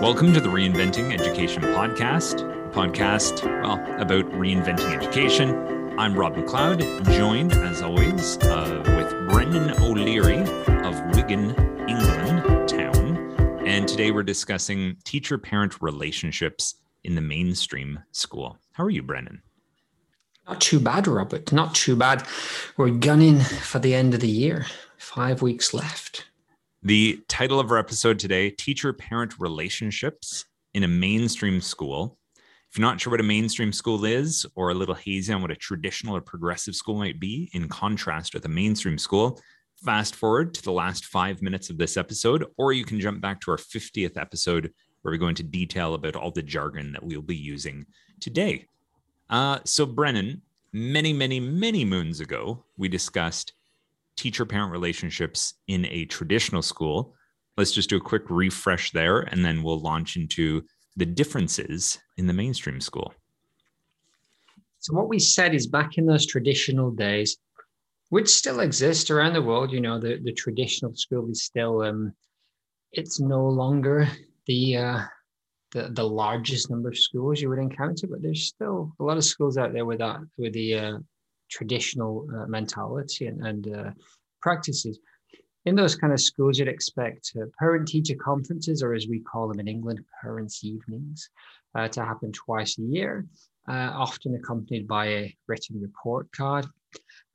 Welcome to the Reinventing Education podcast, a podcast, well, about reinventing education. I'm Rob McLeod, joined as always uh, with Brendan O'Leary of Wigan, England town. And today we're discussing teacher parent relationships in the mainstream school. How are you, Brendan? Not too bad, Robert. Not too bad. We're gunning for the end of the year. Five weeks left. The title of our episode today Teacher Parent Relationships in a Mainstream School. If you're not sure what a mainstream school is, or a little hazy on what a traditional or progressive school might be, in contrast with a mainstream school, fast forward to the last five minutes of this episode, or you can jump back to our 50th episode where we go into detail about all the jargon that we'll be using today. Uh, so, Brendan, many, many, many moons ago, we discussed teacher parent relationships in a traditional school. Let's just do a quick refresh there, and then we'll launch into the differences in the mainstream school. So, what we said is back in those traditional days, which still exist around the world, you know, the, the traditional school is still, um, it's no longer the, uh, the, the largest number of schools you would encounter, but there's still a lot of schools out there with that, with the uh, traditional uh, mentality and, and uh, practices. In those kind of schools, you'd expect uh, parent teacher conferences, or as we call them in England, parents' evenings, uh, to happen twice a year, uh, often accompanied by a written report card.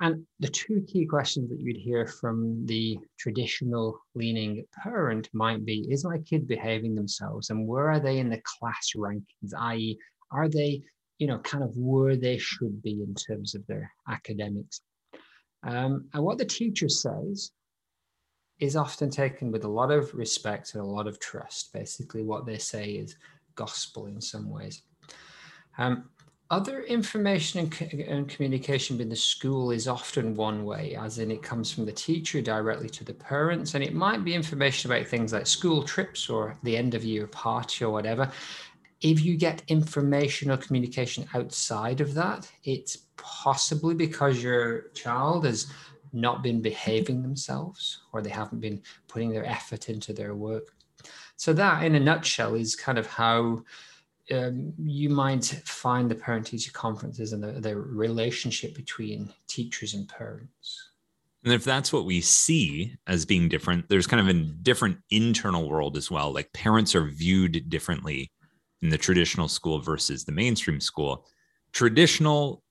And the two key questions that you'd hear from the traditional leaning parent might be Is my kid behaving themselves? And where are they in the class rankings? i.e., are they you know, kind of where they should be in terms of their academics. Um, and what the teacher says is often taken with a lot of respect and a lot of trust. Basically, what they say is gospel in some ways. Um, other information and, co- and, communication in the school is often one way, as in it comes from the teacher directly to the parents, and it might be information about things like school trips or the end of year party or whatever if you get information or communication outside of that, it's possibly because your child has not been behaving themselves or they haven't been putting their effort into their work. So, that in a nutshell is kind of how um, you might find the parent teacher conferences and the, the relationship between teachers and parents. And if that's what we see as being different, there's kind of a different internal world as well. Like parents are viewed differently in the traditional school versus the mainstream school. Traditional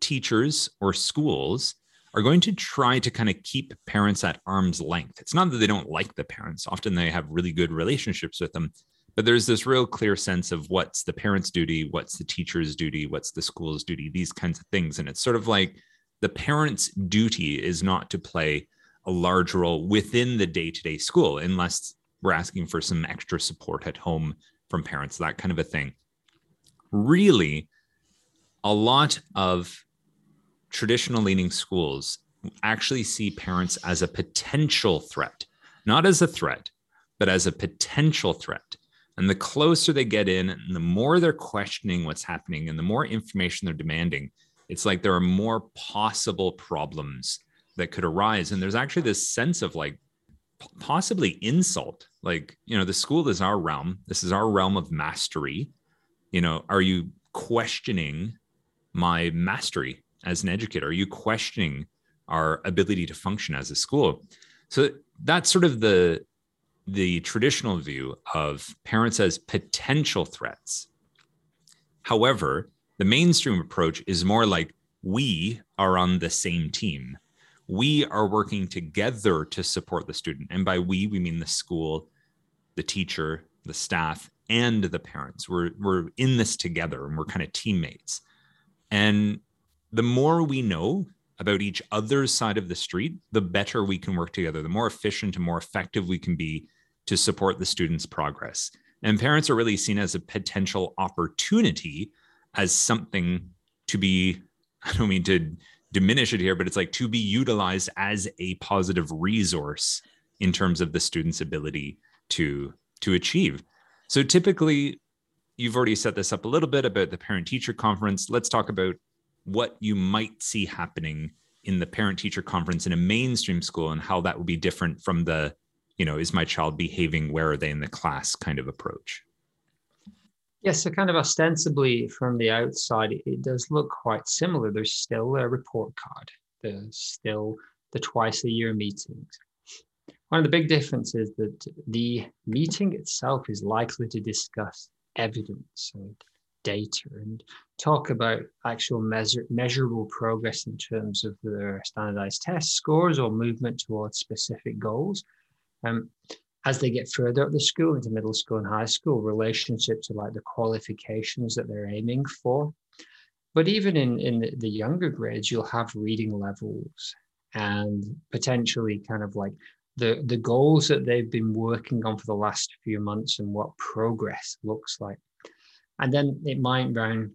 teachers or schools are going to try to kind of keep parents at arm's length. It's not that they don't like the parents, often they have really good relationships with them, but there's this real clear sense of what's the parent's duty, what's the teacher's duty, what's the school's duty, these kinds of things. And it's sort of like the parent's duty is not to play a large role within the day to day school unless we're asking for some extra support at home from parents, that kind of a thing. Really, a lot of traditional leaning schools actually see parents as a potential threat, not as a threat, but as a potential threat. And the closer they get in, and the more they're questioning what's happening, and the more information they're demanding, it's like there are more possible problems that could arise. And there's actually this sense of like possibly insult like you know the school is our realm. This is our realm of mastery. You know are you questioning my mastery as an educator? Are you questioning our ability to function as a school? So that's sort of the the traditional view of parents as potential threats. However the mainstream approach is more like we are on the same team we are working together to support the student. And by we, we mean the school, the teacher, the staff, and the parents. We're, we're in this together and we're kind of teammates. And the more we know about each other's side of the street, the better we can work together, the more efficient and more effective we can be to support the student's progress. And parents are really seen as a potential opportunity, as something to be, I don't mean to diminish it here, but it's like to be utilized as a positive resource in terms of the student's ability to to achieve. So typically, you've already set this up a little bit about the parent teacher conference. Let's talk about what you might see happening in the parent teacher conference in a mainstream school and how that would be different from the you know, is my child behaving? Where are they in the class kind of approach? Yes, so kind of ostensibly from the outside, it, does look quite similar. There's still a report card, there's still the twice a year meetings. One of the big differences is that the meeting itself is likely to discuss evidence and data and talk about actual measure, measurable progress in terms of their standardized test scores or movement towards specific goals. Um, as they get further up the school into middle school and high school, relationships are like the qualifications that they're aiming for. But even in, in the, younger grades, you'll have reading levels and potentially kind of like the, the goals that they've been working on for the last few months and what progress looks like. And then it might run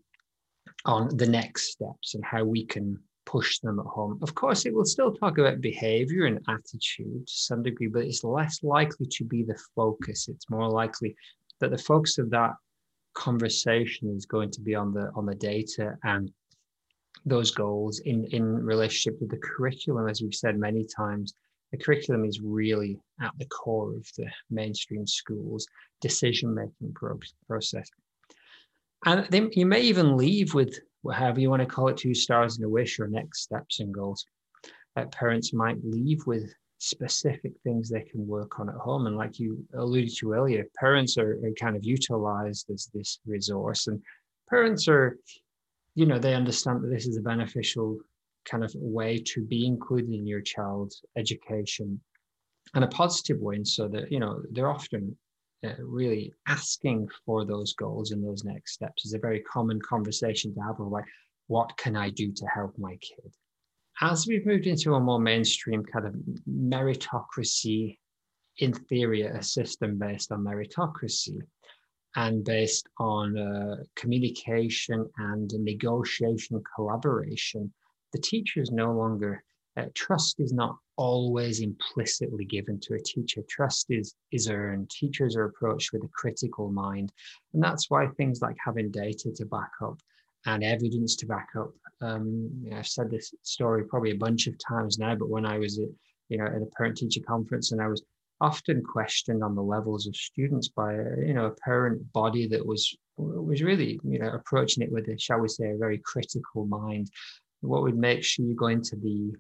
on the next steps and how we can push them at home. Of course, it will still talk about behavior and attitude to some degree, but it's less likely to be the focus. It's more likely that the focus of that conversation is going to be on the on the data and those goals in in relationship with the curriculum as we've said many times the curriculum is really at the core of the mainstream schools decision making process and then you may even leave with however you want to call it, two stars and a wish or next steps and goals. Uh, parents might leave with specific things they can work on at home. And like you alluded to earlier, parents are, are kind of utilized as this resource. And parents are, you know, they understand that this is a beneficial kind of way to be included in your child's education and a positive way. And so that, you know, they're often uh, really asking for those goals and those next steps is a very common conversation to have of like, what can I do to help my kid? As we've moved into a more mainstream kind of meritocracy, in theory, a system based on meritocracy and based on uh, communication and negotiation collaboration, the teacher is no longer, uh, trust is not always implicitly given to a teacher. Trust is, is earned. Teachers are approached with a critical mind. And that's why things like having data to back up and evidence to back up. Um, you know, I've said this story probably a bunch of times now, but when I was at, you know, at a parent teacher conference and I was often questioned on the levels of students by a, you know, a parent body that was was really, you know, approaching it with a, shall we say, a very critical mind. What would make sure you go into the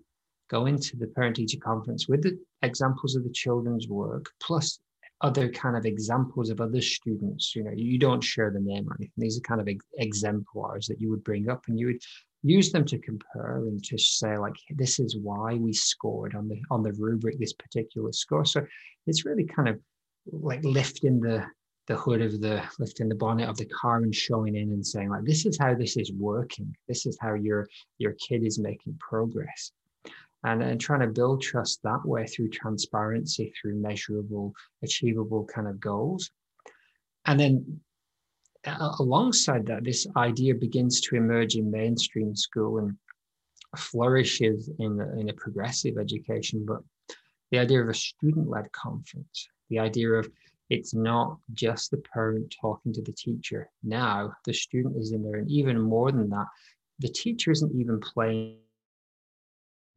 go into the parent teacher conference with the examples of the children's work plus other kind of examples of other students you know you don't share the name or anything. These are kind of ex- exemplars that you would bring up and you would use them to compare and to say like this is why we scored on the on the rubric this particular score. So it's really kind of like lifting the the hood of the lifting the bonnet of the car and showing in and saying like this is how this is working. This is how your your kid is making progress and, and trying to build trust that way through transparency, through measurable, achievable kind of goals. And then uh, alongside that, this idea begins to emerge in mainstream school and flourishes in, in a progressive education. But the idea of a student led conference, the idea of it's not just the parent talking to the teacher. Now the student is in there. And even more than that, the teacher isn't even playing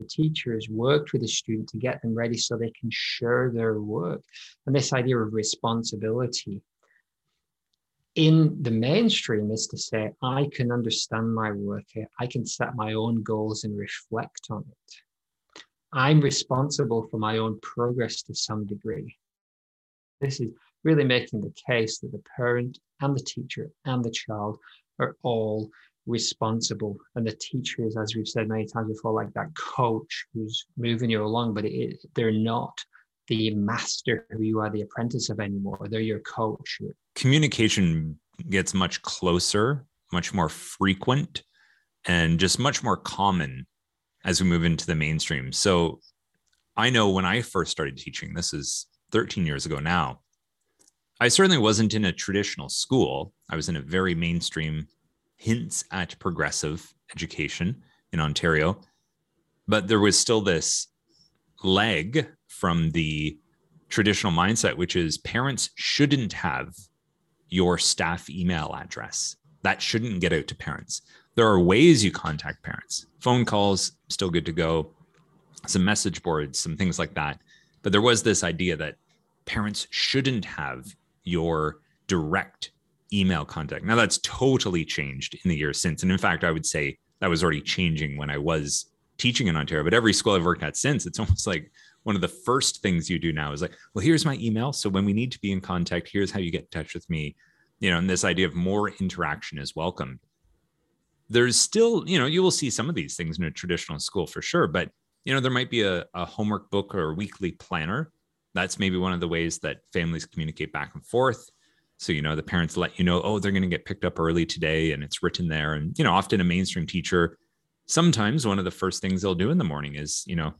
the teacher has worked with the student to get them ready so they can share their work. And this idea of responsibility in the mainstream is to say, I can understand my work, I can set my own goals and reflect on it. I'm responsible for my own progress to some degree. This is really making the case that the parent and the teacher and the child are all responsible. And the teacher is as we've said many times before like that coach who's moving you along but it, they're not the master who you are the apprentice of anymore. They're your coach. Communication gets much closer much more frequent and just much more common as we move into the mainstream. So i know when i first started teaching this is 13 years ago now i certainly wasn't in a traditional school. I was in a very mainstream hints at progressive education in Ontario, but there was still this leg from the traditional mindset, which is parents shouldn't have your staff email address. That shouldn't get out to parents. There are ways you contact parents. Phone calls, still good to go. Some message boards, some things like that. But there was this idea that parents shouldn't have your direct email contact. Now that's totally changed in the years since. And in fact, I would say that was already changing when I was teaching in Ontario. But every school I've worked at since, it's almost like one of the first things you do now is like, well, here's my email. So when we need to be in contact, here's how you get in touch with me. You know, and this idea of more interaction is welcome. There's still, you know, you will see some of these things in a traditional school for sure, but you know, there might be a, a homework book or a weekly planner. That's maybe one of the ways that families communicate back and forth. So, you know, the parents let you know, oh, they're going to get picked up early today and it's written there. And, you know, often a mainstream teacher, sometimes one of the first things they'll do in the morning is, you know,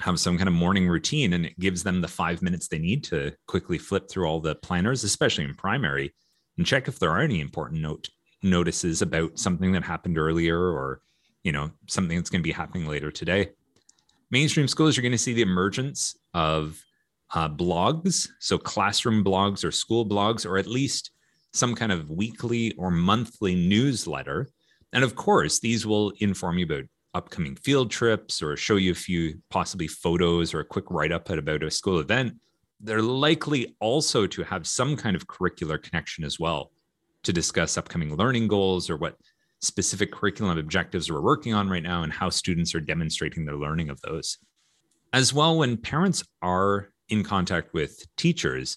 have some kind of morning routine and it gives them the five minutes they need to quickly flip through all the planners, especially in primary, and check if there are any important note notices about something that happened earlier or you know something that's going to be happening later today mainstream schools you're going to see the emergence of uh, blogs so classroom blogs or school blogs or at least some kind of weekly or monthly newsletter and of course these will inform you about upcoming field trips or show you a few possibly photos or a quick write up about a school event, they're likely also to have some kind of curricular connection as well to discuss upcoming learning goals or what specific curriculum objectives we're working on right now and how students are demonstrating their learning of those. As well, when parents are in contact with teachers,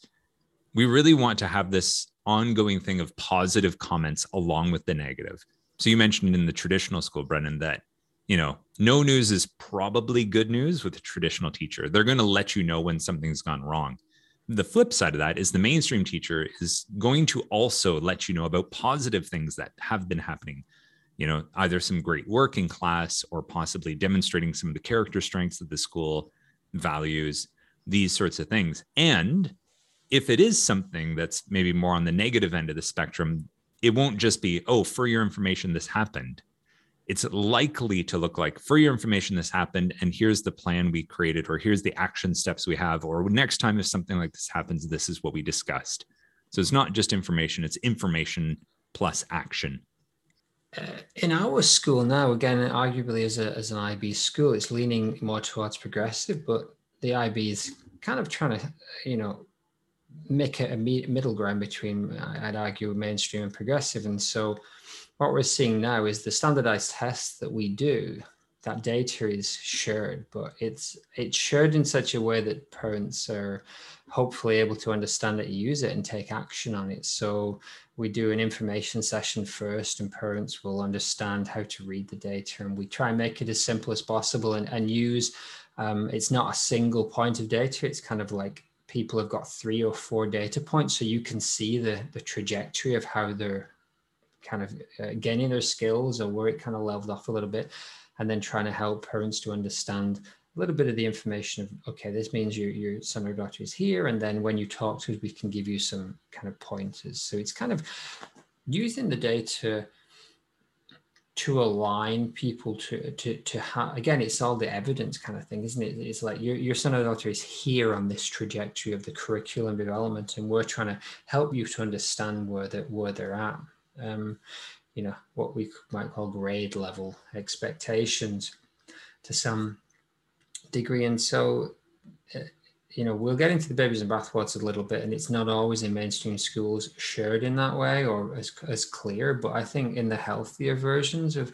we really want to have this ongoing thing of positive comments along with the negative. So you mentioned in the traditional school, Brendan, that you know, no news is probably good news with a traditional teacher. They're going to let you know when something's gone wrong. The flip side of that is the mainstream teacher is going to also let you know about positive things that have been happening. You know, either some great work in class or possibly demonstrating some of the character strengths of the school, values, these sorts of things. And if it is something that's maybe more on the negative end of the spectrum, it won't just be, oh, for your information, this happened. It's likely to look like for your information this happened and here's the plan we created or here's the action steps we have or next time if something like this happens this is what we discussed. So it's not just information it's information plus action. Uh, in our school now again arguably as, a, as an ib school it's leaning more towards progressive but the ib is kind of trying to you know make it a middle ground between uh, i'd argue mainstream and progressive. And so what we're seeing now is the standardized tests that we do that data is shared but it's it's shared in such a way that parents are hopefully able to understand it use it and take action on it. So we do an information session first and parents will understand how to read the data and we try and make it as simple as possible and, and use um, it's not a single point of data. It's kind of like people have got three or four data points so you can see the the trajectory of how they're kind of uh, gaining their skills or where it kind of leveled off a little bit and then trying to help parents to understand a little bit of the information of okay this means your, your son or daughter is here and then when you talk to us we can give you some kind of pointers. So it's kind of using the data to align people to to to have again it's all the evidence kind of thing isn't it it's like your, your son or daughter is here on this trajectory of the curriculum development and we're trying to help you to understand where that where they're at um, you know, what we might call grade level expectations to some degree. And so, uh, you know, we'll get into the babies and bathwater a little bit, and it's not always in mainstream schools shared in that way or as, as clear. But I think in the healthier versions of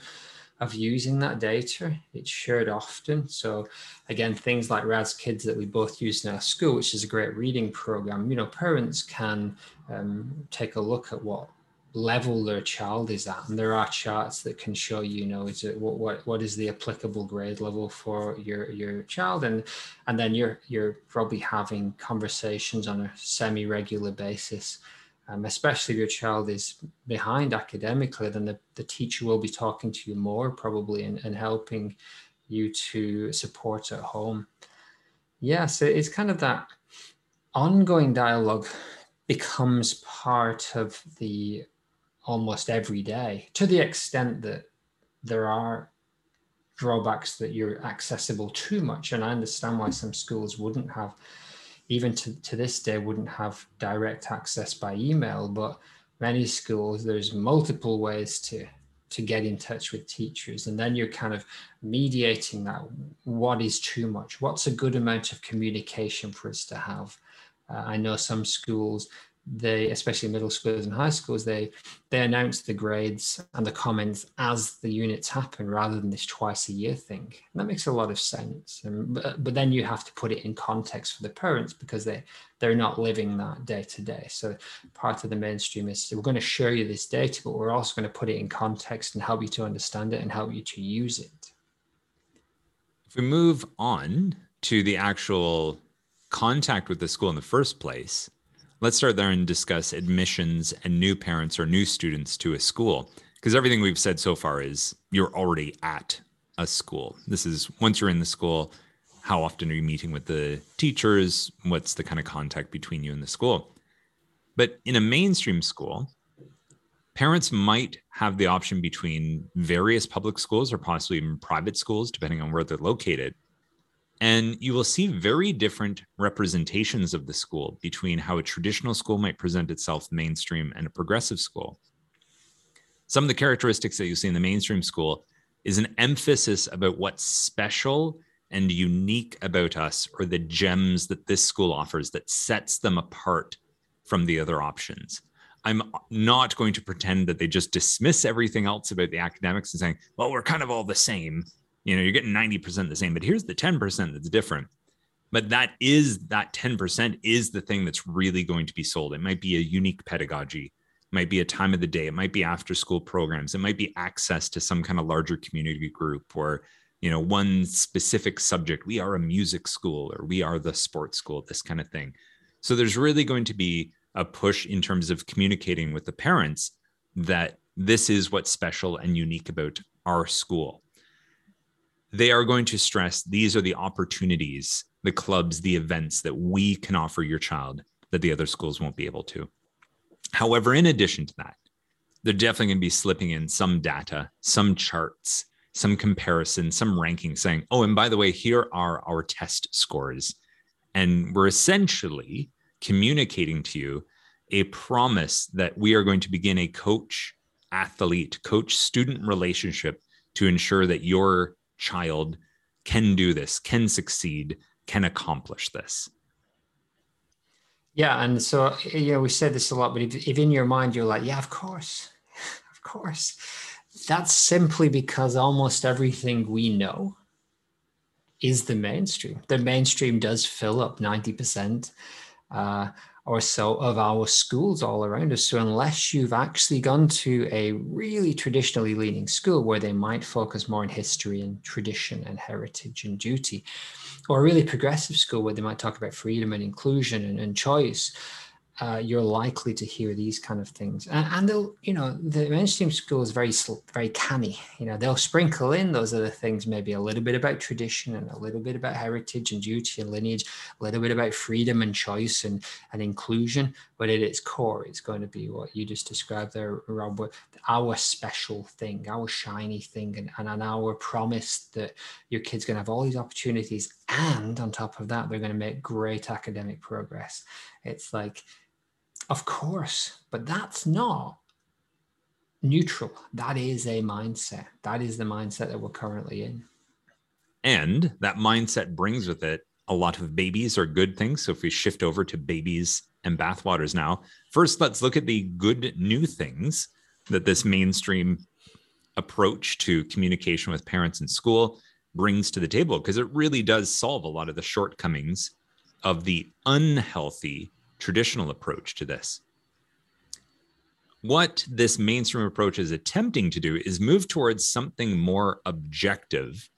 of using that data, it's shared often. So again, things like Raz-Kids that we both use in our school, which is a great reading program. You know, parents can um, take a look at what level their child is at and there are charts that can show you, know is it what, what what is the applicable grade level for your your child and and then you're you're probably having conversations on a semi-regular basis um, especially if your child is behind academically then the, the teacher will be talking to you more probably and, and helping you to support at home. Yeah so it's kind of that ongoing dialogue becomes part of the almost every day to the extent that there are drawbacks that you're accessible too much. And I understand why some schools wouldn't have, even to, to this day, wouldn't have direct access by email. But many schools, there's multiple ways to to get in touch with teachers and then you're kind of mediating that what is too much what's a good amount of communication for us to have Uh, I know some schools they especially middle schools and high schools they they announce the grades and the comments as the units happen rather than this twice a year thing. And that makes a lot of sense. And, but, but then you have to put it in context for the parents because they they're not living that day to day. So part of the mainstream is we're going to show you this data but we're also going to put it in context and help you to understand it and help you to use it. If we move on to the actual contact with the school in the first place let's start there and discuss admissions and new parents or new students to a school. Because everything we've said so far is you're already at a school. This is once you're in the school, how often are you meeting with the teachers? What's the kind of contact between you and the school? But in a mainstream school, parents might have the option between various public schools or possibly even private schools, depending on where they're located. And you will see very different representations of the school between how a traditional school might present itself mainstream and a progressive school. Some of the characteristics that you see in the mainstream school is an emphasis about what's special and unique about us or the gems that this school offers that sets them apart from the other options. I'm not going to pretend that they just dismiss everything else about the academics and saying, well, we're kind of all the same you know you're getting 90% the same but here's the 10% that's different. But that is that 10% is the thing that's really going to be sold. It might be a unique pedagogy it might be a time of the day it might be after school programs it might be access to some kind of larger community group or you know one specific subject. We are a music school or we are the sports school this kind of thing. So there's really going to be a push in terms of communicating with the parents that this is what's special and unique about our school they are going to stress these are the opportunities, the clubs, the events that we can offer your child that the other schools won't be able to. However, in addition to that, they're definitely going to be slipping in some data, some charts, some comparison, some ranking saying, oh, and by the way, here are our test scores. And we're essentially communicating to you a promise that we are going to begin a coach athlete, coach student relationship to ensure that your child can do this, can succeed, can accomplish this. Yeah, and so you know we said this a lot, but if, if in your mind you're like, yeah, of course, of course, that's simply because almost everything we know is the mainstream. The mainstream does fill up ninety percent. Uh, or so of our schools all around us. So, unless you've actually gone to a really traditionally leaning school where they might focus more on history and tradition and heritage and duty, or a really progressive school where they might talk about freedom and inclusion and, and choice, uh, you're likely to hear these kind of things. And, and, they'll, you know, the mainstream school is very, very canny. You know, they'll sprinkle in those other things, maybe a little bit about tradition and a little bit about heritage and duty and lineage, a little bit about freedom and choice and, and inclusion. But at its core, it's going to be what you just described there, Rob, our special thing, our shiny thing, and, and, and our promise that your kid's going to have all these opportunities. And on top of that, they're going to make great academic progress. It's like, of course, but that's not neutral. That is a mindset. That is the mindset that we're currently in. And that mindset brings with it a lot of babies are good things. So if we shift over to babies and bathwaters now, first let's look at the good new things that this mainstream approach to communication with parents in school brings to the table because it really does solve a lot of the shortcomings of the unhealthy traditional approach to this. What this mainstream approach is attempting to do is move towards something more objective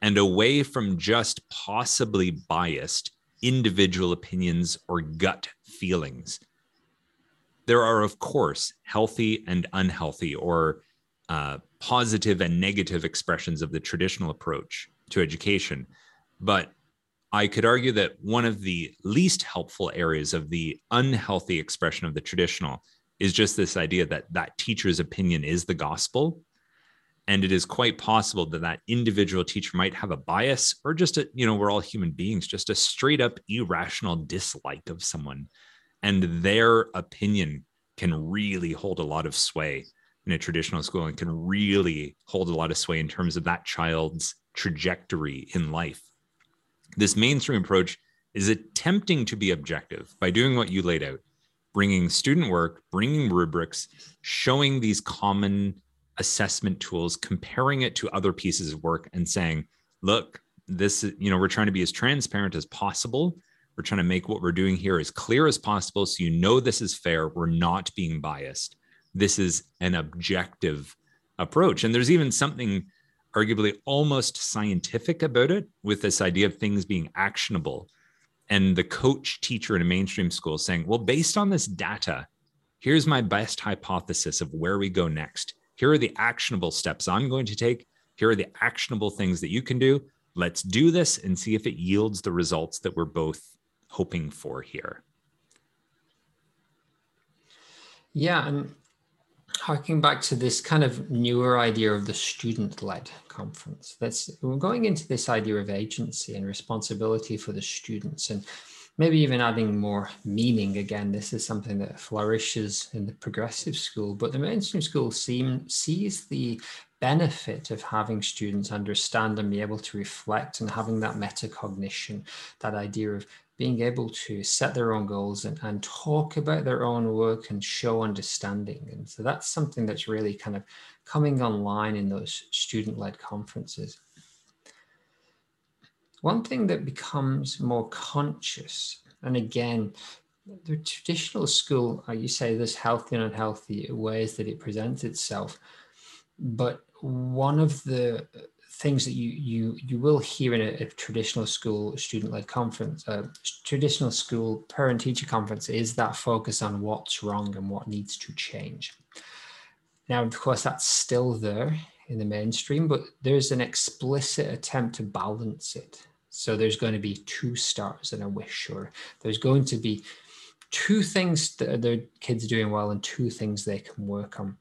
and away from just possibly biased individual opinions or gut feelings. There are, of course, healthy and unhealthy or uh, positive and negative expressions of the traditional approach to education. But I could argue that one of the least helpful areas of the unhealthy expression of the traditional is just this idea that that teacher's opinion is the gospel. And it is quite possible that that individual teacher might have a bias or just a, you know, we're all human beings, just a straight up irrational dislike of someone. And their opinion can really hold a lot of sway in a traditional school and can really hold a lot of sway in terms of that child's trajectory in life this mainstream approach is attempting to be objective by doing what you laid out, bringing student work, bringing rubrics, showing these common assessment tools, comparing it to other pieces of work, and saying, look, this, you know, we're trying to be as transparent as possible. We're trying to make what we're doing here as clear as possible so you know this is fair. We're not being biased. This is an objective approach. And there's even something arguably almost scientific about it with this idea of things being actionable. And the coach teacher in a mainstream school saying, well, based on this data, here's my best hypothesis of where we go next. Here are the actionable steps I'm going to take. Here are the actionable things that you can do. Let's do this and see if it yields the results that we're both hoping for here. Yeah, and harking back to this kind of newer idea of the student-led conference that's we're going into this idea of agency and responsibility for the students and maybe even adding more meaning again. This is something that flourishes in the progressive school but the mainstream school seem, sees the benefit of having students understand and be able to reflect and having that metacognition that idea of being able to set their own goals and, and talk about their own work and show understanding. And so that's something that's really kind of coming online in those student led conferences. One thing that becomes more conscious, and again, the traditional school, uh, you say there's healthy and unhealthy ways that it presents itself. But one of the things that you you you will hear in a, a traditional school student-led conference, uh, traditional school parent-teacher conference, is that focus on what's wrong and what needs to change. Now, of course, that's still there in the mainstream, but there's an explicit attempt to balance it. So there's going to be two stars and a wish, or there's going to be two things that the kids are doing well and two things they can work on.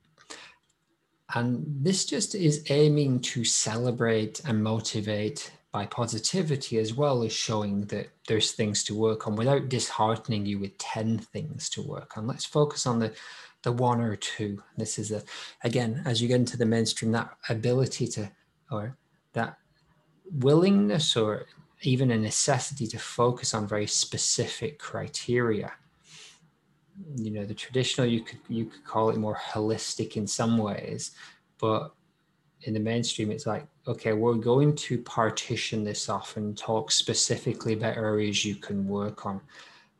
And this just is aiming to celebrate and motivate by positivity as well as showing that there's things to work on without disheartening you with 10 things to work on. Let's focus on the the one or two. This is a again, as you get into the mainstream, that ability to or that willingness or even a necessity to focus on very specific criteria you know the traditional you could you could call it more holistic in some ways but in the mainstream it's like okay we're going to partition this off and talk specifically about areas you can work on.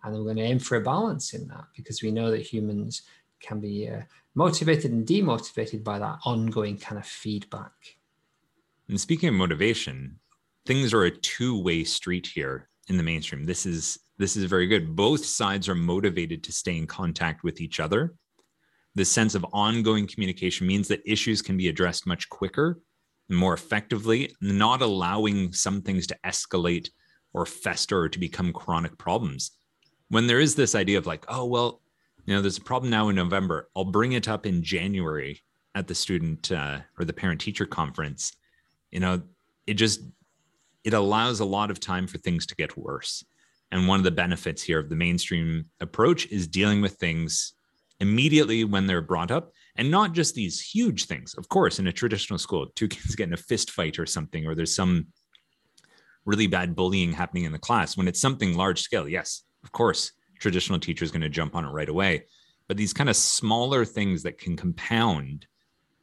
And we're going to aim for a balance in that because we know that humans can be uh, motivated and demotivated by that ongoing kind of feedback. And speaking of motivation things are a two-way street here in the mainstream. This is this is very good. Both sides are motivated to stay in contact with each other. The sense of ongoing communication means that issues can be addressed much quicker and more effectively, not allowing some things to escalate or fester or to become chronic problems. When there is this idea of like, oh, well, you know, there's a problem now in November, I'll bring it up in January at the student uh, or the parent teacher conference. You know, it just, it allows a lot of time for things to get worse. And one of the benefits here of the mainstream approach is dealing with things immediately when they're brought up and not just these huge things. Of course, in a traditional school, two kids get in a fist fight or something, or there's some really bad bullying happening in the class. When it's something large scale, yes, of course, traditional teacher is going to jump on it right away. But these kind of smaller things that can compound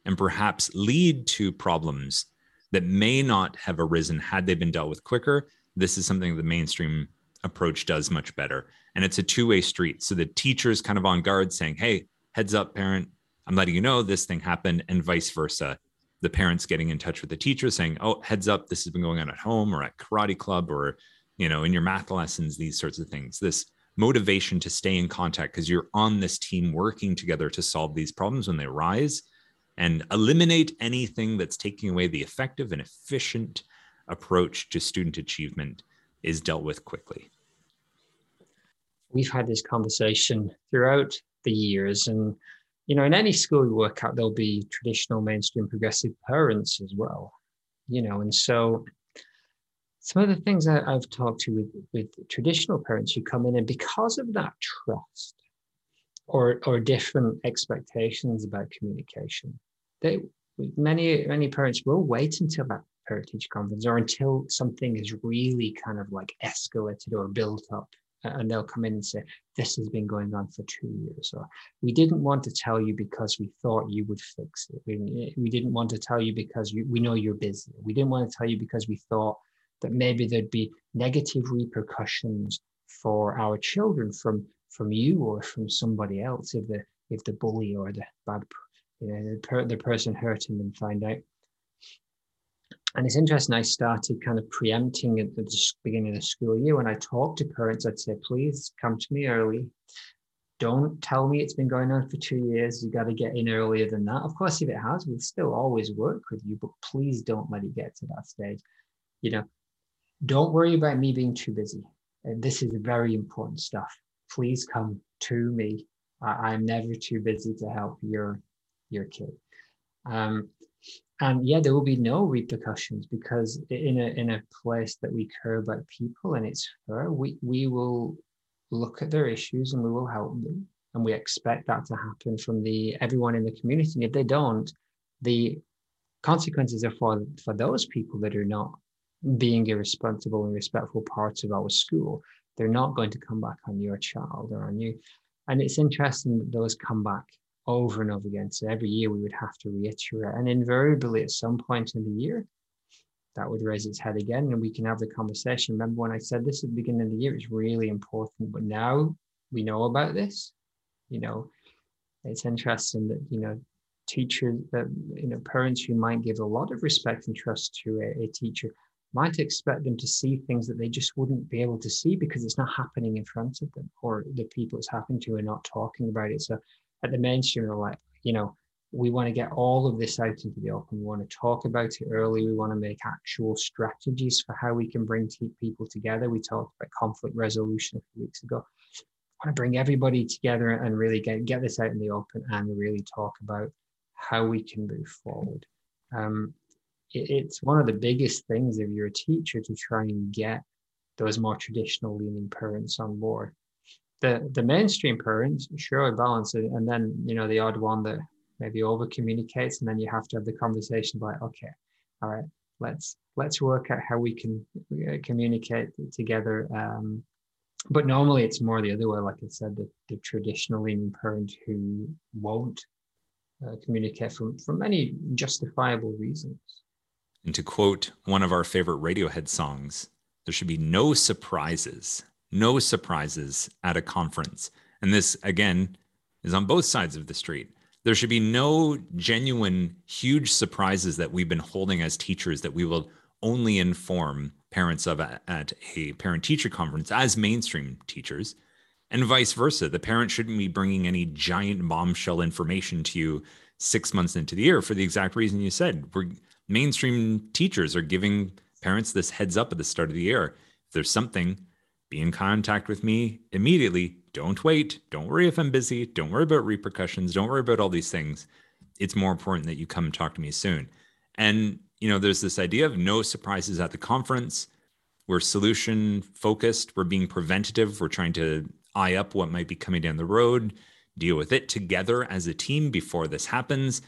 and perhaps lead to problems that may not have arisen had they been dealt with quicker. This is something the mainstream approach does much better. And it's a two way street. So the teacher is kind of on guard saying, Hey, heads up, parent, I'm letting you know this thing happened, and vice versa. The parents getting in touch with the teacher saying, Oh, heads up, this has been going on at home or at karate club or, you know, in your math lessons, these sorts of things. This motivation to stay in contact because you're on this team working together to solve these problems when they arise and eliminate anything that's taking away the effective and efficient approach to student achievement is dealt with quickly. We've had this conversation throughout the years, and you know, in any school you work at, there'll be traditional mainstream progressive parents as well. You know, and so some of the things that I've talked to with, with traditional parents who come in, and because of that trust or or different expectations about communication, they many many parents will wait until that teacher conference or until something is really kind of like escalated or built up and they'll come in and say this has been going on for two years or we didn't want to tell you because we thought you would fix it. We, didn't want to tell you because we know you're busy. We didn't want to tell you because we thought that maybe there'd be negative repercussions for our children from from you or from somebody else if the if the bully or the bad you know the, per, the person hurting them find out and it's interesting i started kind of preempting at the beginning of the school year when i talked to parents i'd say please come to me early. Don't tell me it's been going on for two years. You got to get in earlier than that. Of course if it has we'll still always work with you but please don't let it get to that stage. You know don't worry about me being too busy. This is very important stuff. Please come to me. I, am never too busy to help your your kid. Um, and yeah there will be no repercussions because in a in a place that we care about people and it's fair we we will look at their issues and we will help them. And we expect that to happen from the everyone in the community. And if they don't the consequences are for for those people that are not being irresponsible and respectful parts of our school. They're not going to come back on your child or on you. And it's interesting that those come back over and over again. So every year we would have to reiterate, and invariably at some point in the year, that would raise its head again, and we can have the conversation. Remember when I said this at the beginning of the year? It's really important, but now we know about this. You know, it's interesting that you know teachers, that uh, you know, parents who might give a lot of respect and trust to a, a teacher might expect them to see things that they just wouldn't be able to see because it's not happening in front of them or the people it's happening to are not talking about it. So at the mainstream, are like, you know, we want to get all of this out into the open. We want to talk about it early. We want to make actual strategies for how we can bring people together. We talked about conflict resolution a few weeks ago. I want to bring everybody together and really get, get this out in the open and really talk about how we can move forward. Um, it, it's one of the biggest things if you're a teacher to try and get those more traditional leaning parents on board the the mainstream parents sure balance it and then you know the odd one that maybe over communicates and then you have to have the conversation about okay all right let's let's work out how we can uh, communicate together um, but normally it's more the other way like i said the, the traditional leaning parent who won't uh, communicate from from many justifiable reasons. And to quote one of our favorite radiohead songs there should be no surprises no surprises at a conference. And this, again, is on both sides of the street. There should be no genuine, huge surprises that we've been holding as teachers that we will only inform parents of at a parent teacher conference as mainstream teachers, and vice versa. The parent shouldn't be bringing any giant bombshell information to you six months into the year for the exact reason you said. We're mainstream teachers are giving parents this heads up at the start of the year. If there's something be in contact with me immediately. Don't wait. Don't worry if I'm busy. Don't worry about repercussions. Don't worry about all these things. It's more important that you come talk to me soon. And, you know, there's this idea of no surprises at the conference. We're solution focused. We're being preventative. We're trying to eye up what might be coming down the road, deal with it together as a team before this happens.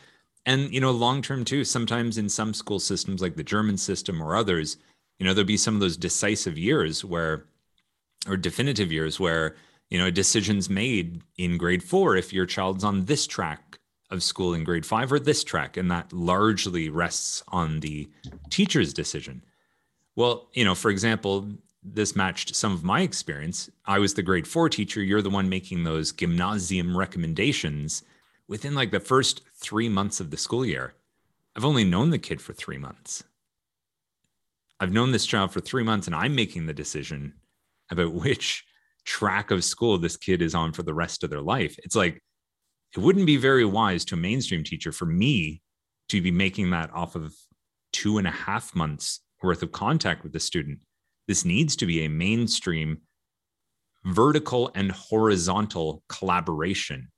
And, you know, long term too, sometimes in some school systems like the German system or others, you know, there'll be some of those decisive years where or definitive years where you know a decision's made in grade four if your child's on this track of school in grade five or this track and that largely rests on the teacher's decision. Well you know for example this matched some of my experience. I was the grade four teacher you're the one making those gymnasium recommendations within like the first three months of the school year. I've only known the kid for three months. I've known this child for three months and i'm making the decision about which track of school this kid is on for the rest of their life. It's like, it wouldn't be very wise to a mainstream teacher for me to be making that off of two and a half months worth of contact with the student. This needs to be a mainstream vertical and horizontal collaboration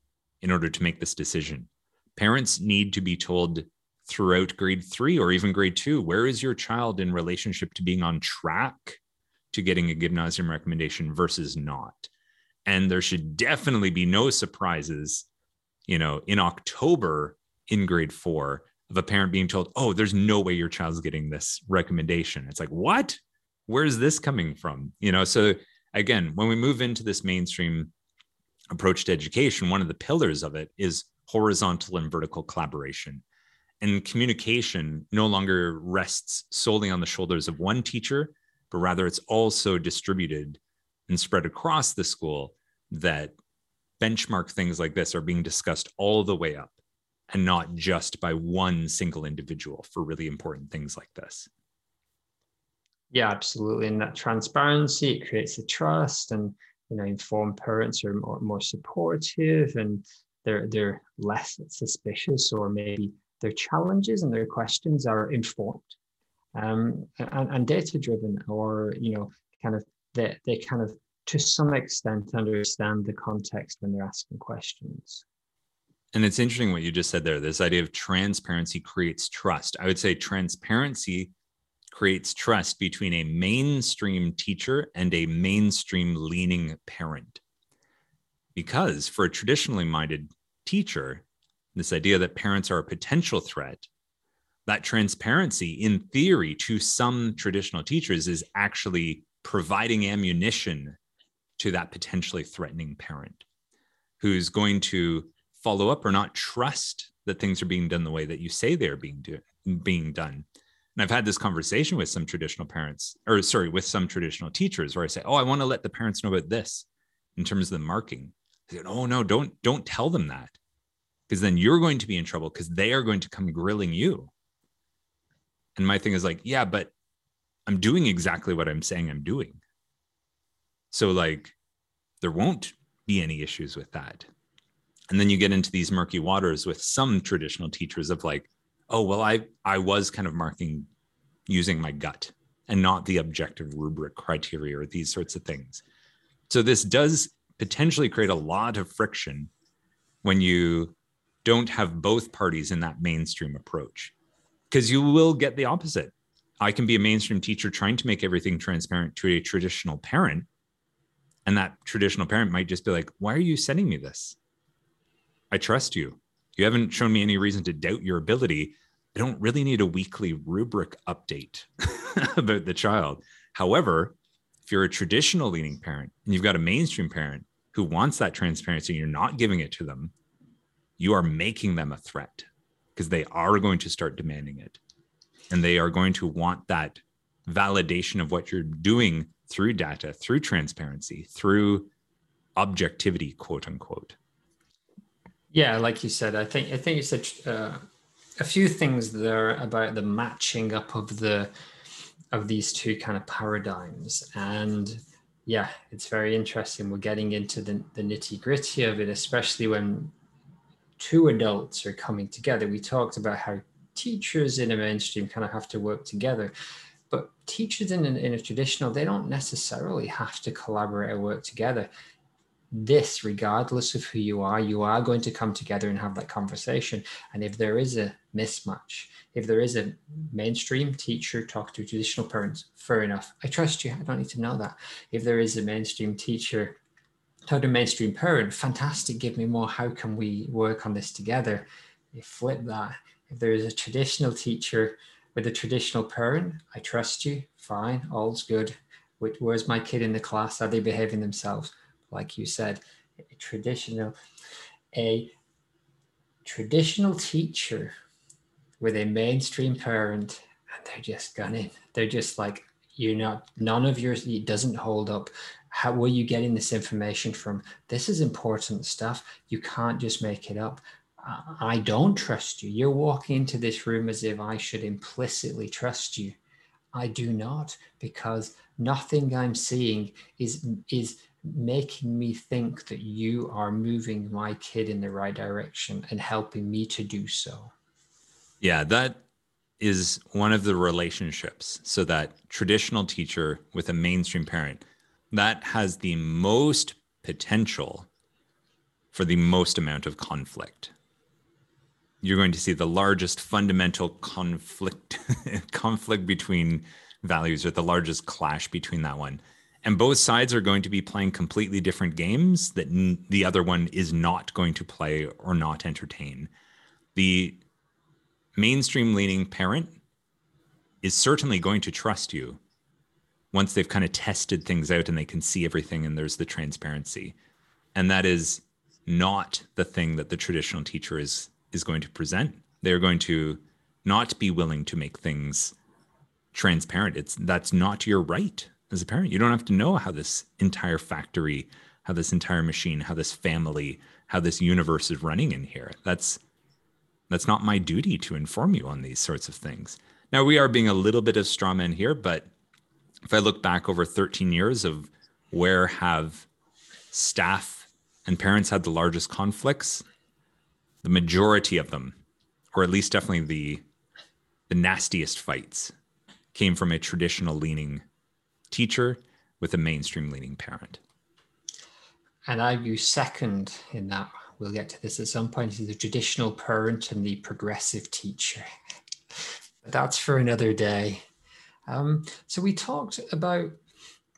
in order to make this decision. Parents need to be told throughout grade three or even grade two where is your child in relationship to being on track to getting a gymnasium recommendation versus not. And there should definitely be no surprises, you know, in October in grade four of a parent being told, oh, there's no way your child's getting this recommendation. It's like, what? Where's this coming from? You know, so again, when we move into this mainstream approach to education, one of the pillars of it is horizontal and vertical collaboration. And communication no longer rests solely on the shoulders of one teacher, but rather it's also distributed and spread across the school that benchmark things like this are being discussed all the way up and not just by one single individual for really important things like this. Yeah, absolutely. And that transparency, it creates the trust and you know, informed parents are more, more supportive and they're they're less suspicious or maybe their challenges and their questions are informed um, and, and data driven or you know kind of they, they kind of to some extent understand the context when they're asking questions. And it's interesting what you just said there this idea of transparency creates trust. I would say transparency creates trust between a mainstream teacher and a mainstream leaning parent. Because for a traditionally minded teacher this idea that parents are a potential threat that transparency in theory to some traditional teachers is actually providing ammunition to that potentially threatening parent who's going to follow up or not trust that things are being done the way that you say they're being do, being done. And I've had this conversation with some traditional parents, or sorry, with some traditional teachers, where I say, "Oh, I want to let the parents know about this in terms of the marking." I said, "Oh no, don't don't tell them that, because then you're going to be in trouble because they are going to come grilling you." And my thing is like, "Yeah, but I'm doing exactly what I'm saying I'm doing." So like, there won't be any issues with that. And then you get into these murky waters with some traditional teachers of like, oh, well, I, I was kind of marking using my gut and not the objective rubric criteria or these sorts of things. So this does potentially create a lot of friction when you don't have both parties in that mainstream approach because you will get the opposite. I can be a mainstream teacher trying to make everything transparent to a traditional parent. And that traditional parent might just be like, why are you sending me this? I trust you. You haven't shown me any reason to doubt your ability. I don't really need a weekly rubric update about the child. However, if you're a traditional leaning parent and you've got a mainstream parent who wants that transparency and you're not giving it to them, you are making them a threat because they are going to start demanding it. And they are going to want that validation of what you're doing through data, through transparency, through objectivity, quote unquote. Yeah, like you said, I think I think you said uh, a few things there about the matching up of the of these two kind of paradigms, and yeah, it's very interesting. We're getting into the, the nitty gritty of it, especially when two adults are coming together. We talked about how teachers in a mainstream kind of have to work together, but teachers in, in a traditional, they don't necessarily have to collaborate or work together this, regardless of who you are, you are going to come together and have that conversation. And if there is a mismatch, if there is a mainstream teacher talk to traditional parents, fair enough. I trust you. I don't need to know that. If there is a mainstream teacher talk to mainstream parent, fantastic. Give me more. How can we work on this together? You flip that. If there is a traditional teacher with a traditional parent, I trust you. Fine, all's good. Where's my kid in the class? Are they behaving themselves? like you said, a traditional, a traditional teacher with a mainstream parent, and they're just gunning. They're just like, you're not, none of yours, it doesn't hold up. How were you getting this information from? This is important stuff. You can't just make it up. I don't trust you. You're walking into this room as if I should implicitly trust you. I do not, because nothing I'm seeing is is making me think that you are moving my kid in the right direction and helping me to do so. Yeah, that is one of the relationships. So that traditional teacher with a mainstream parent, that has the most potential for the most amount of conflict. You're going to see the largest fundamental conflict conflict between values or the largest clash between that one and both sides are going to be playing completely different games that n- the other one is not going to play or not entertain the mainstream leaning parent is certainly going to trust you once they've kind of tested things out and they can see everything and there's the transparency. And that is not the thing that the traditional teacher is is going to present. They're going to not be willing to make things transparent. It's that's not your right as a parent. You don't have to know how this entire factory, how this entire machine, how this family, how this universe is running in here. That's that's not my duty to inform you on these sorts of things. Now we are being a little bit of straw man here, but if I look back over 13 years of where have staff and parents had the largest conflicts, the majority of them, or at least definitely the the nastiest fights, came from a traditional leaning teacher with a mainstream leaning parent. And I view second in that, we'll get to this at some point, is the traditional parent and the progressive teacher. But that's for another day. Um, so we talked about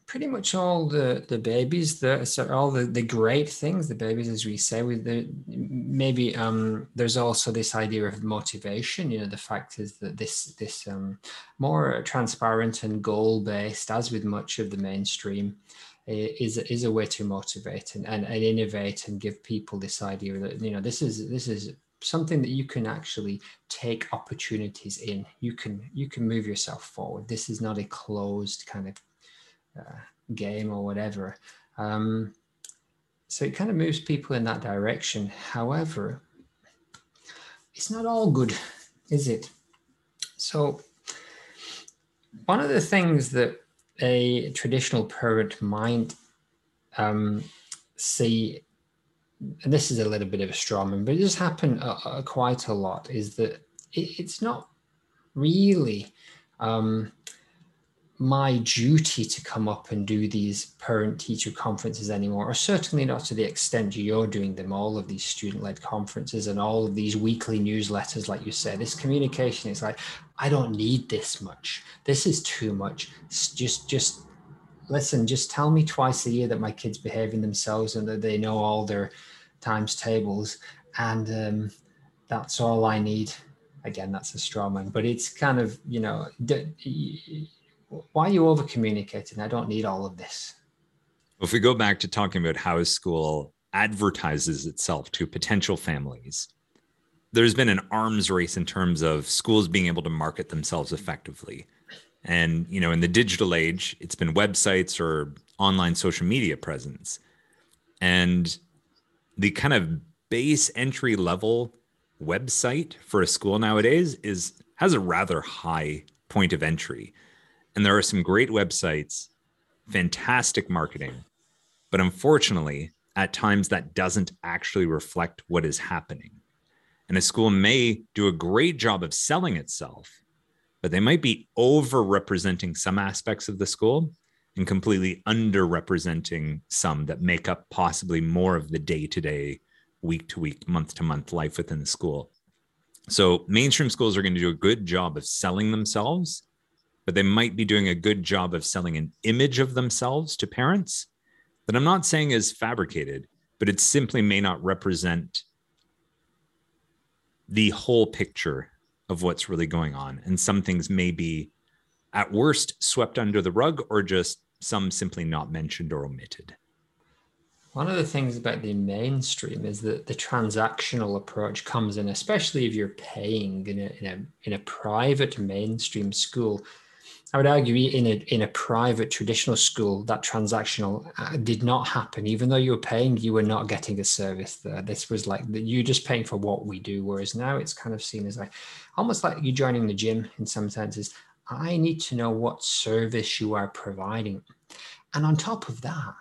pretty much all the the babies the all the the great things the babies as we say with the maybe um there's also this idea of motivation you know the fact is that this this um more transparent and goal based as with much of the mainstream is is a way to motivate and, and, and innovate and give people this idea that you know this is this is something that you can actually take opportunities in. You can you can move yourself forward. This is not a closed kind of uh, game or whatever. Um, so it kind of moves people in that direction. However it's not all good is it? So one of the things that a traditional parent might um, see this is a little bit of a straw man, but it does happen uh, uh, quite a lot, is that it, it's not really um, my duty to come up and do these parent teacher conferences anymore, or certainly not to the extent you're doing them, all of these student led conferences and all of these weekly newsletters, like you said. This communication is like, I don't need this much. This is too much. Just, just listen, just tell me twice a year that my kid's behaving themselves and that they know all their times tables, and um, that's all I need. Again, that's a straw man, but it's kind of you know, d- why are you over communicating? I don't need all of this. If we go back to talking about how a school advertises itself to potential families, there's been an arms race in terms of schools being able to market themselves effectively. And, you know, in the digital age, it's been websites or online social media presence. And the kind of base entry level website for a school nowadays is has a rather high point of entry. And there are some great websites, fantastic marketing, but unfortunately, at times that doesn't actually reflect what is happening. And a school may do a great job of selling itself, but they might be over-representing some aspects of the school and completely underrepresenting some that make up possibly more of the day to day, week to week, month to month life within the school. So, mainstream schools are going to do a good job of selling themselves, but they might be doing a good job of selling an image of themselves to parents that I'm not saying is fabricated, but it simply may not represent the whole picture of what's really going on. And some things may be at worst swept under the rug or just some simply not mentioned or omitted. One of the things about the mainstream is that the transactional approach comes in, especially if you're paying in a, in a, in a private mainstream school. I would argue in a, in a private traditional school, that transactional uh, did not happen. Even though you were paying, you were not getting a service there. This was like you're just paying for what we do. Whereas now it's kind of seen as like almost like you joining the gym in some senses. I need to know what service you are providing. And on top of that,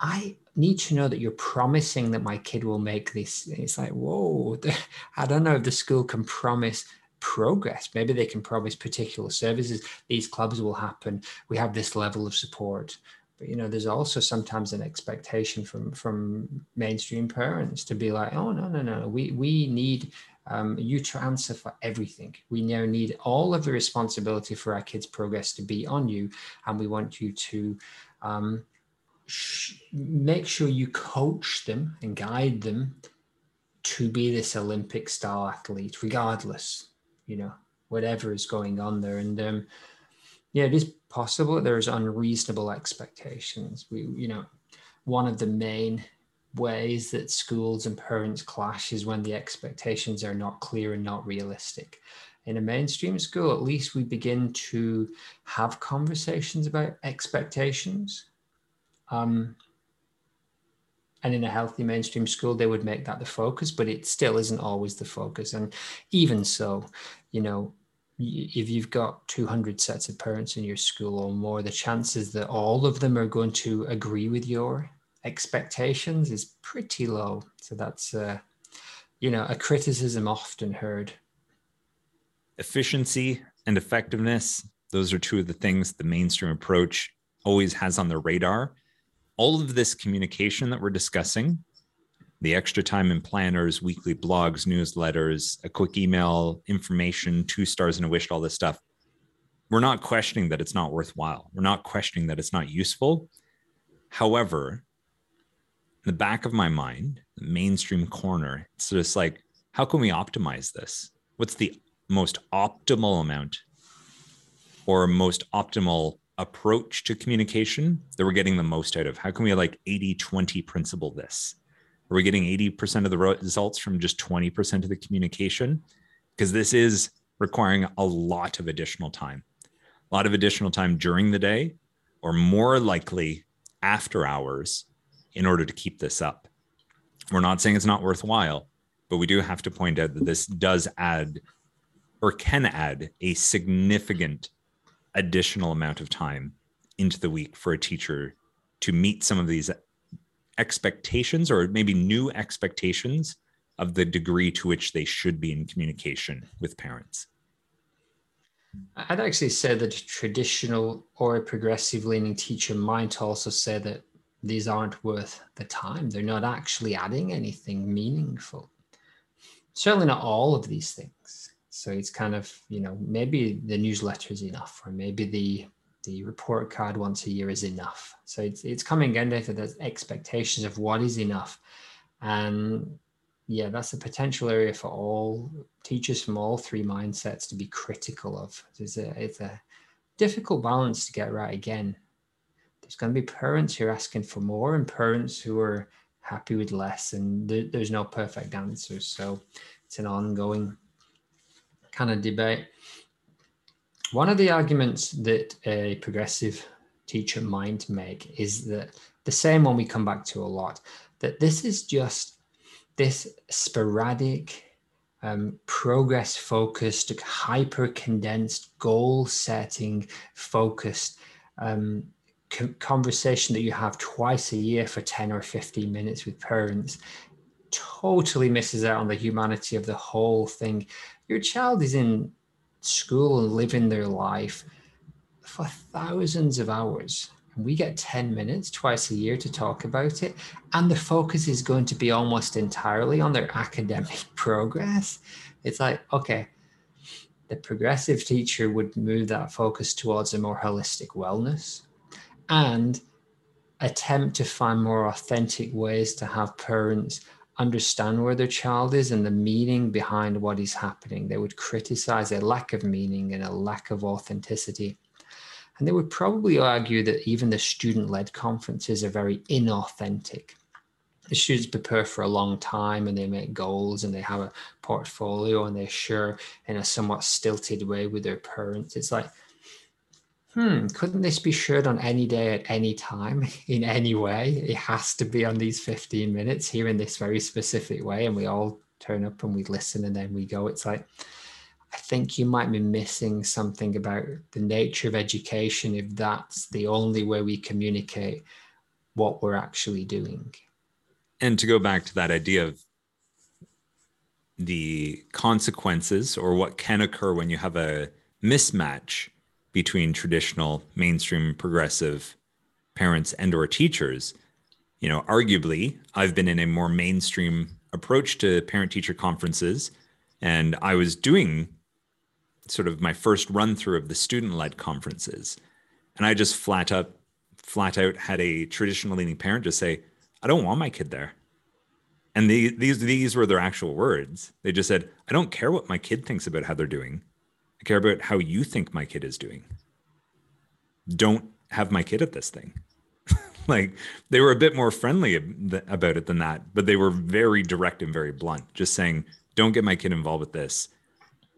I need to know that you're promising that my kid will make this. It's like, whoa, I don't know if the school can promise progress. Maybe they can promise particular services. These clubs will happen. We have this level of support. But you know, there's also sometimes an expectation from from mainstream parents to be like, oh no, no, no, we we need um, you to answer for everything. We now need all of the responsibility for our kids' progress to be on you, and we want you to um, sh- make sure you coach them and guide them to be this Olympic style athlete, regardless. you know, whatever is going on there. And um, yeah, it is possible there's unreasonable expectations. We, you know, one of the main ways that schools and parents clash is when the expectations are not clear and not realistic. In a mainstream school, at least we begin to have conversations about expectations. Um, and in a healthy mainstream school, they would make that the focus, but it still isn't always the focus. And even so, you know, if you've got 200 sets of parents in your school or more, the chances that all of them are going to agree with your expectations is pretty low. So that's, uh, you know, a criticism often heard. Efficiency and effectiveness, those are two of the things the mainstream approach always has on the radar. All of this communication that we're discussing, the extra time in planners, weekly blogs, newsletters, a quick email, information, two stars and a wish, all this stuff. We're not questioning that it's not worthwhile. We're not questioning that it's not useful. However, the back of my mind, mainstream corner, it's just like, how can we optimize this? What's the most optimal amount or most optimal approach to communication that we're getting the most out of? How can we like 80 20 principle this? Are we getting 80% of the results from just 20% of the communication? Because this is requiring a lot of additional time, a lot of additional time during the day, or more likely after hours in order to keep this up. We're not saying it's not worthwhile, but we do have to point out that this does add or can add a significant additional amount of time into the week for a teacher to meet some of these expectations or maybe new expectations of the degree to which they should be in communication with parents. I'd actually say that a traditional or a progressive leaning teacher might also say that these aren't worth the time. They're not actually adding anything meaningful. Certainly not all of these things. So it's kind of, you know, maybe the newsletter is enough, or maybe the the report card once a year is enough. So it's it's coming again to the expectations of what is enough. And yeah, that's a potential area for all teachers from all three mindsets to be critical of. It's a, it's a difficult balance to get right again there's going to be parents who are asking for more and parents who are happy with less and th- there's no perfect answers so it's an ongoing kind of debate. One of the arguments that a progressive teacher might make is that the same one we come back to a lot that this is just this sporadic um, progress focused hyper condensed goal setting focused um, conversation that you have twice a year for 10 or 15 minutes with parents totally misses out on the humanity of the whole thing. Your child is in school and living their life for thousands of hours. And we get 10 minutes twice a year to talk about it. And the focus is going to be almost entirely on their academic progress. It's like, okay, the progressive teacher would move that focus towards a more holistic wellness and attempt to find more authentic ways to have parents understand where their child is and the meaning behind what is happening. They would criticize a lack of meaning and a lack of authenticity. And they would probably argue that even the student led conferences are very inauthentic. The students prepare for a long time and they make goals and they have a portfolio and they share in a somewhat stilted way with their parents. It's like, hmm, couldn't this be shared on any day at any time in any way? It has to be on these 15 minutes here in this very specific way. And we all turn up and we listen and then we go. It's like, I think you might be missing something about the nature of education if that's the only way we communicate what we're actually doing. And to go back to that idea of the consequences or what can occur when you have a mismatch between traditional mainstream progressive parents and or teachers you know arguably i've been in a more mainstream approach to parent teacher conferences and i was doing sort of my first run through of the student led conferences and i just flat up flat out had a traditional leaning parent just say i don't want my kid there And they, these these were their actual words. They just said, "I don't care what my kid thinks about how they're doing. I care about how you think my kid is doing. Don't have my kid at this thing." like they were a bit more friendly about it than that, but they were very direct and very blunt, just saying, "Don't get my kid involved with this."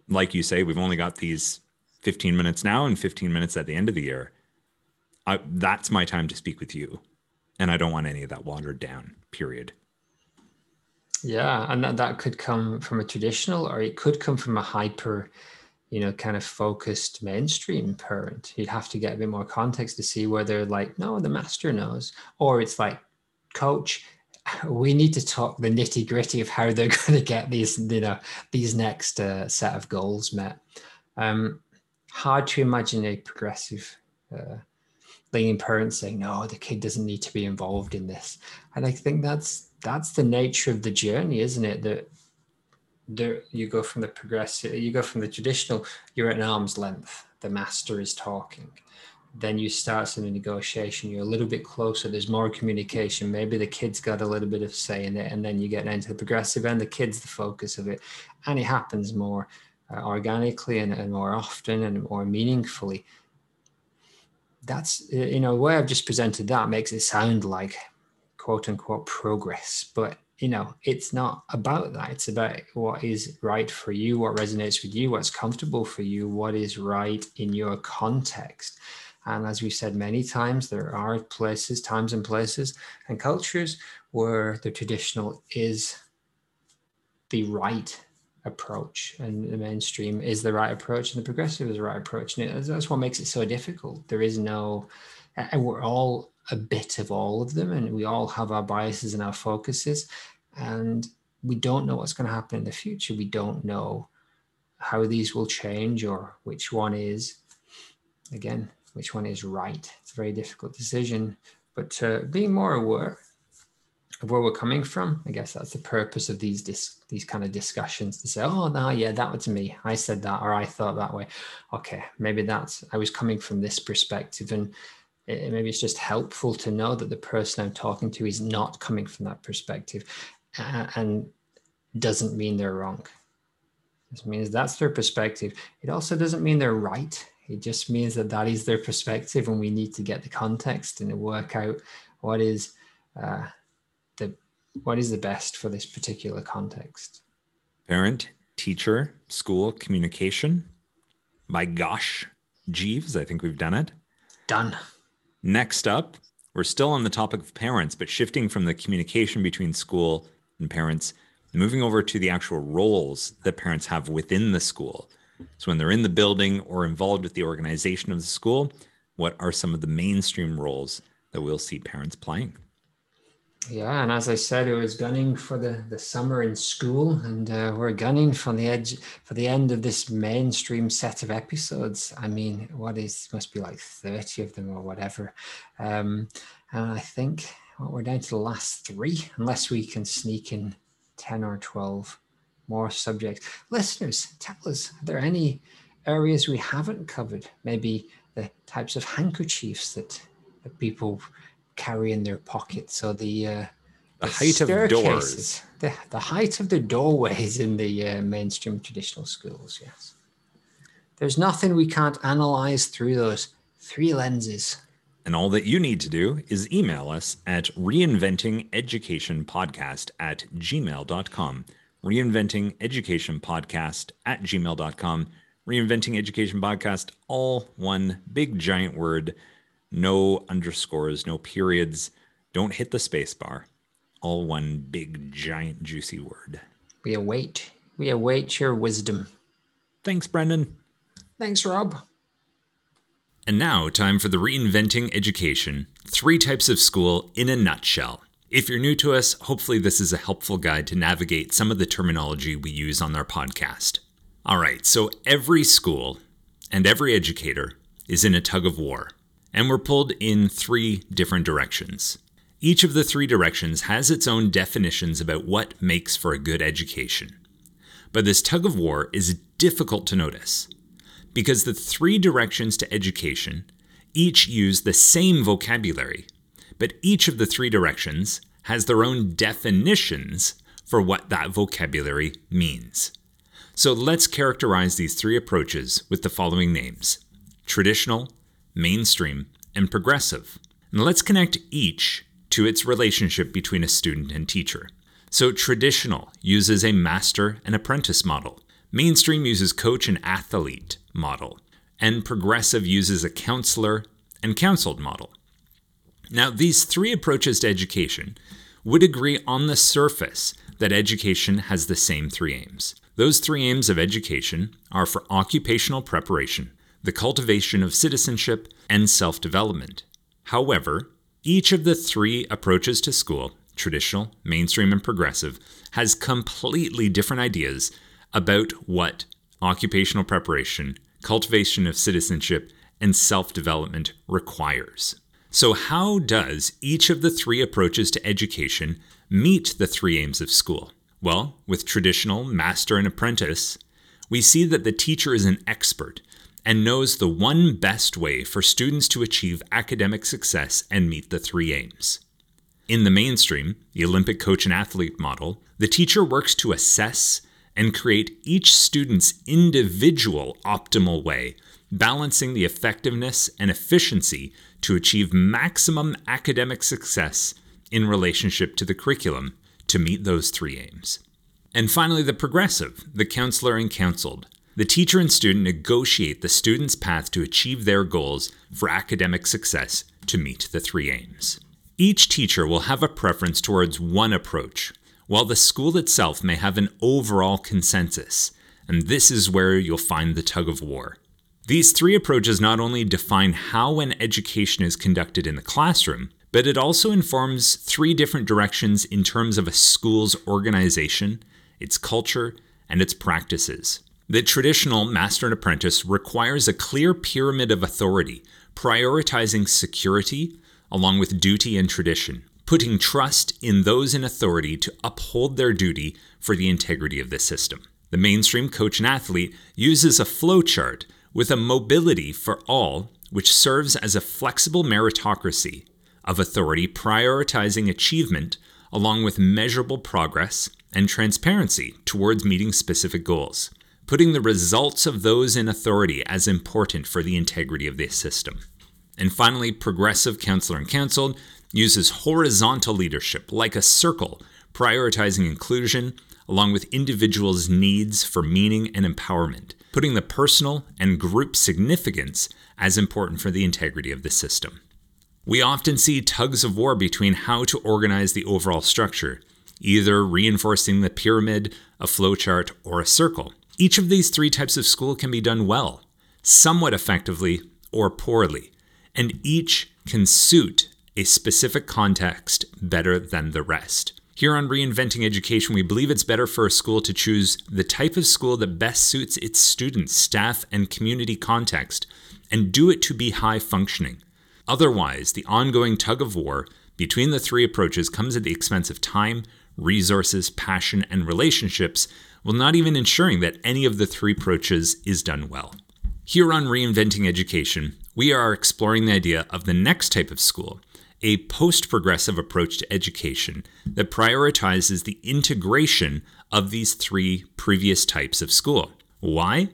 Like you say, we've only got these 15 minutes now and 15 minutes at the end of the year. I, that's my time to speak with you, and I don't want any of that watered down. Period. Yeah, and that, that could come from a traditional, or it could come from a hyper you know, kind of focused mainstream parent. You'd have to get a bit more context to see whether like, no, the master knows, or it's like, coach, we need to talk the nitty gritty of how they're going to get these, you know, these next uh, set of goals met. Um, hard to imagine a progressive uh, leaning parent saying, no, the kid doesn't need to be involved in this. And I think that's that's the nature of the journey, isn't it? That there you go from the progressive you go from the traditional you're at arm's length the master is talking. Then you start some negotiation you're a little bit closer there's more communication maybe the kids got a little bit of say in it and then you get into the progressive and the kids the focus of it. And it happens more uh, organically and, and more often and more meaningfully. That's you know the way i've just presented that makes it sound like quote unquote progress but you know it's not about that. It's about what is right for you what resonates with you what's comfortable for you what is right in your context. And as we've said many times there are places times and places and cultures where the traditional is the right approach and the mainstream is the right approach and the progressive is the right approach. And that's what makes it so difficult. There is no and we're all a bit of all of them and we all have our biases and our focuses and we don't know what's going to happen in the future. We don't know how these will change or which one is again which one is right. It's a very difficult decision but uh, being more aware of where we're coming from i guess that's the purpose of these dis- these kind of discussions to say oh no yeah that was me. I said that or i thought that way. Okay maybe that's i was coming from this perspective and it, maybe it's just helpful to know that the person I'm talking to is not coming from that perspective uh, and doesn't mean they're wrong. This means that's their perspective. It also doesn't mean they're right. It just means that that is their perspective, and we need to get the context and work out what is uh, the what is the best for this particular context. Parent, teacher, school, communication. My gosh, Jeeves, I think we've done it. Done. Next up, we're still on the topic of parents, but shifting from the communication between school and parents, moving over to the actual roles that parents have within the school. So when they're in the building or involved with the organization of the school, what are some of the mainstream roles that we'll see parents playing? Yeah, and as I said, it was gunning for the, the summer in school, and uh, we're gunning for the edge for the end of this mainstream set of episodes. I mean, what is must be like thirty of them or whatever, um, and I think well, we're down to the last three, unless we can sneak in ten or twelve more subjects. Listeners, tell us: are there any areas we haven't covered? Maybe the types of handkerchiefs that, that people carry in their pockets or the uh, the, the height of doors. the, the height of the doorways in the uh, mainstream traditional schools yes. There's nothing we can't analyze through those three lenses. And all that you need to do is email us at reinventingeducationpodcast at gmail.com reinventing education podcast at gmail.com reinventing education podcast all one big giant word no underscores, no periods. Don't hit the space bar. All one big, giant, juicy word. We await. We await your wisdom. Thanks, Brendan. Thanks, Rob. And now, time for the Reinventing Education Three Types of School in a Nutshell. If you're new to us, hopefully this is a helpful guide to navigate some of the terminology we use on our podcast. All right, so every school and every educator is in a tug of war and we're pulled in three different directions. Each of the three directions has its own definitions about what makes for a good education. But this tug of war is difficult to notice because the three directions to education each use the same vocabulary, but each of the three directions has their own definitions for what that vocabulary means. So let's characterize these three approaches with the following names traditional, mainstream, and progressive. And let's connect each to its relationship between a student and teacher. So, traditional uses a master and apprentice model, mainstream uses coach and athlete model, and progressive uses a counselor and counseled model. Now, these three approaches to education would agree on the surface that education has the same three aims. Those three aims of education are for occupational preparation, the cultivation of citizenship, and self development. However, each of the three approaches to school traditional, mainstream, and progressive has completely different ideas about what occupational preparation, cultivation of citizenship, and self development requires. So, how does each of the three approaches to education meet the three aims of school? Well, with traditional master and apprentice, we see that the teacher is an expert and knows the one best way for students to achieve academic success and meet the three aims. In the mainstream, the Olympic coach and athlete model, the teacher works to assess and create each student's individual optimal way, balancing the effectiveness and efficiency to achieve maximum academic success in relationship to the curriculum to meet those three aims. And finally, the progressive, the counselor and counseled. The teacher and student negotiate the student's path to achieve their goals for academic success to meet the three aims. Each teacher will have a preference towards one approach, while the school itself may have an overall consensus, and this is where you'll find the tug of war. These three approaches not only define how an education is conducted in the classroom, but it also informs three different directions in terms of a school's organization, its culture, and its practices. The traditional master and apprentice requires a clear pyramid of authority, prioritizing security along with duty and tradition, putting trust in those in authority to uphold their duty for the integrity of the system. The mainstream coach and athlete uses a flowchart with a mobility for all, which serves as a flexible meritocracy of authority prioritizing achievement along with measurable progress and transparency towards meeting specific goals, putting the results of those in authority as important for the integrity of the system. And finally, progressive counselor and counseled uses horizontal leadership like a circle, prioritizing inclusion along with individuals' needs for meaning and empowerment, putting the personal and group significance as important for the integrity of the system. We often see tugs of war between how to organize the overall structure, either reinforcing the pyramid, a flowchart, or a circle. Each of these three types of school can be done well, somewhat effectively, or poorly, and each can suit a specific context better than the rest. Here on Reinventing Education, we believe it's better for a school to choose the type of school that best suits its students, staff, and community context, and do it to be high functioning. Otherwise, the ongoing tug of war between the three approaches comes at the expense of time, resources, passion, and relationships, while not even ensuring that any of the three approaches is done well. Here on Reinventing Education, we are exploring the idea of the next type of school, a post progressive approach to education that prioritizes the integration of these three previous types of school. Why?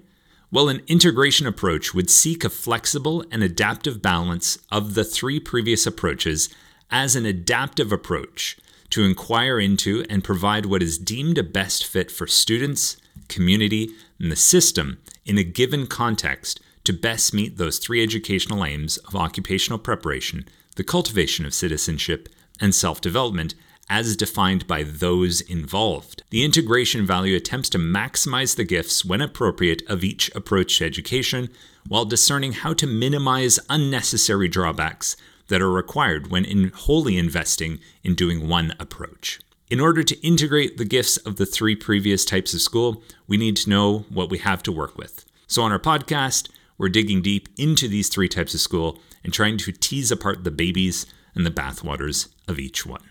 Well, an integration approach would seek a flexible and adaptive balance of the three previous approaches as an adaptive approach to inquire into and provide what is deemed a best fit for students, community, and the system in a given context to best meet those three educational aims of occupational preparation, the cultivation of citizenship, and self development as defined by those involved. The integration value attempts to maximize the gifts, when appropriate, of each approach to education, while discerning how to minimize unnecessary drawbacks that are required when in wholly investing in doing one approach. In order to integrate the gifts of the three previous types of school, we need to know what we have to work with. So, on our podcast, we're digging deep into these three types of school and trying to tease apart the babies and the bathwaters of each one.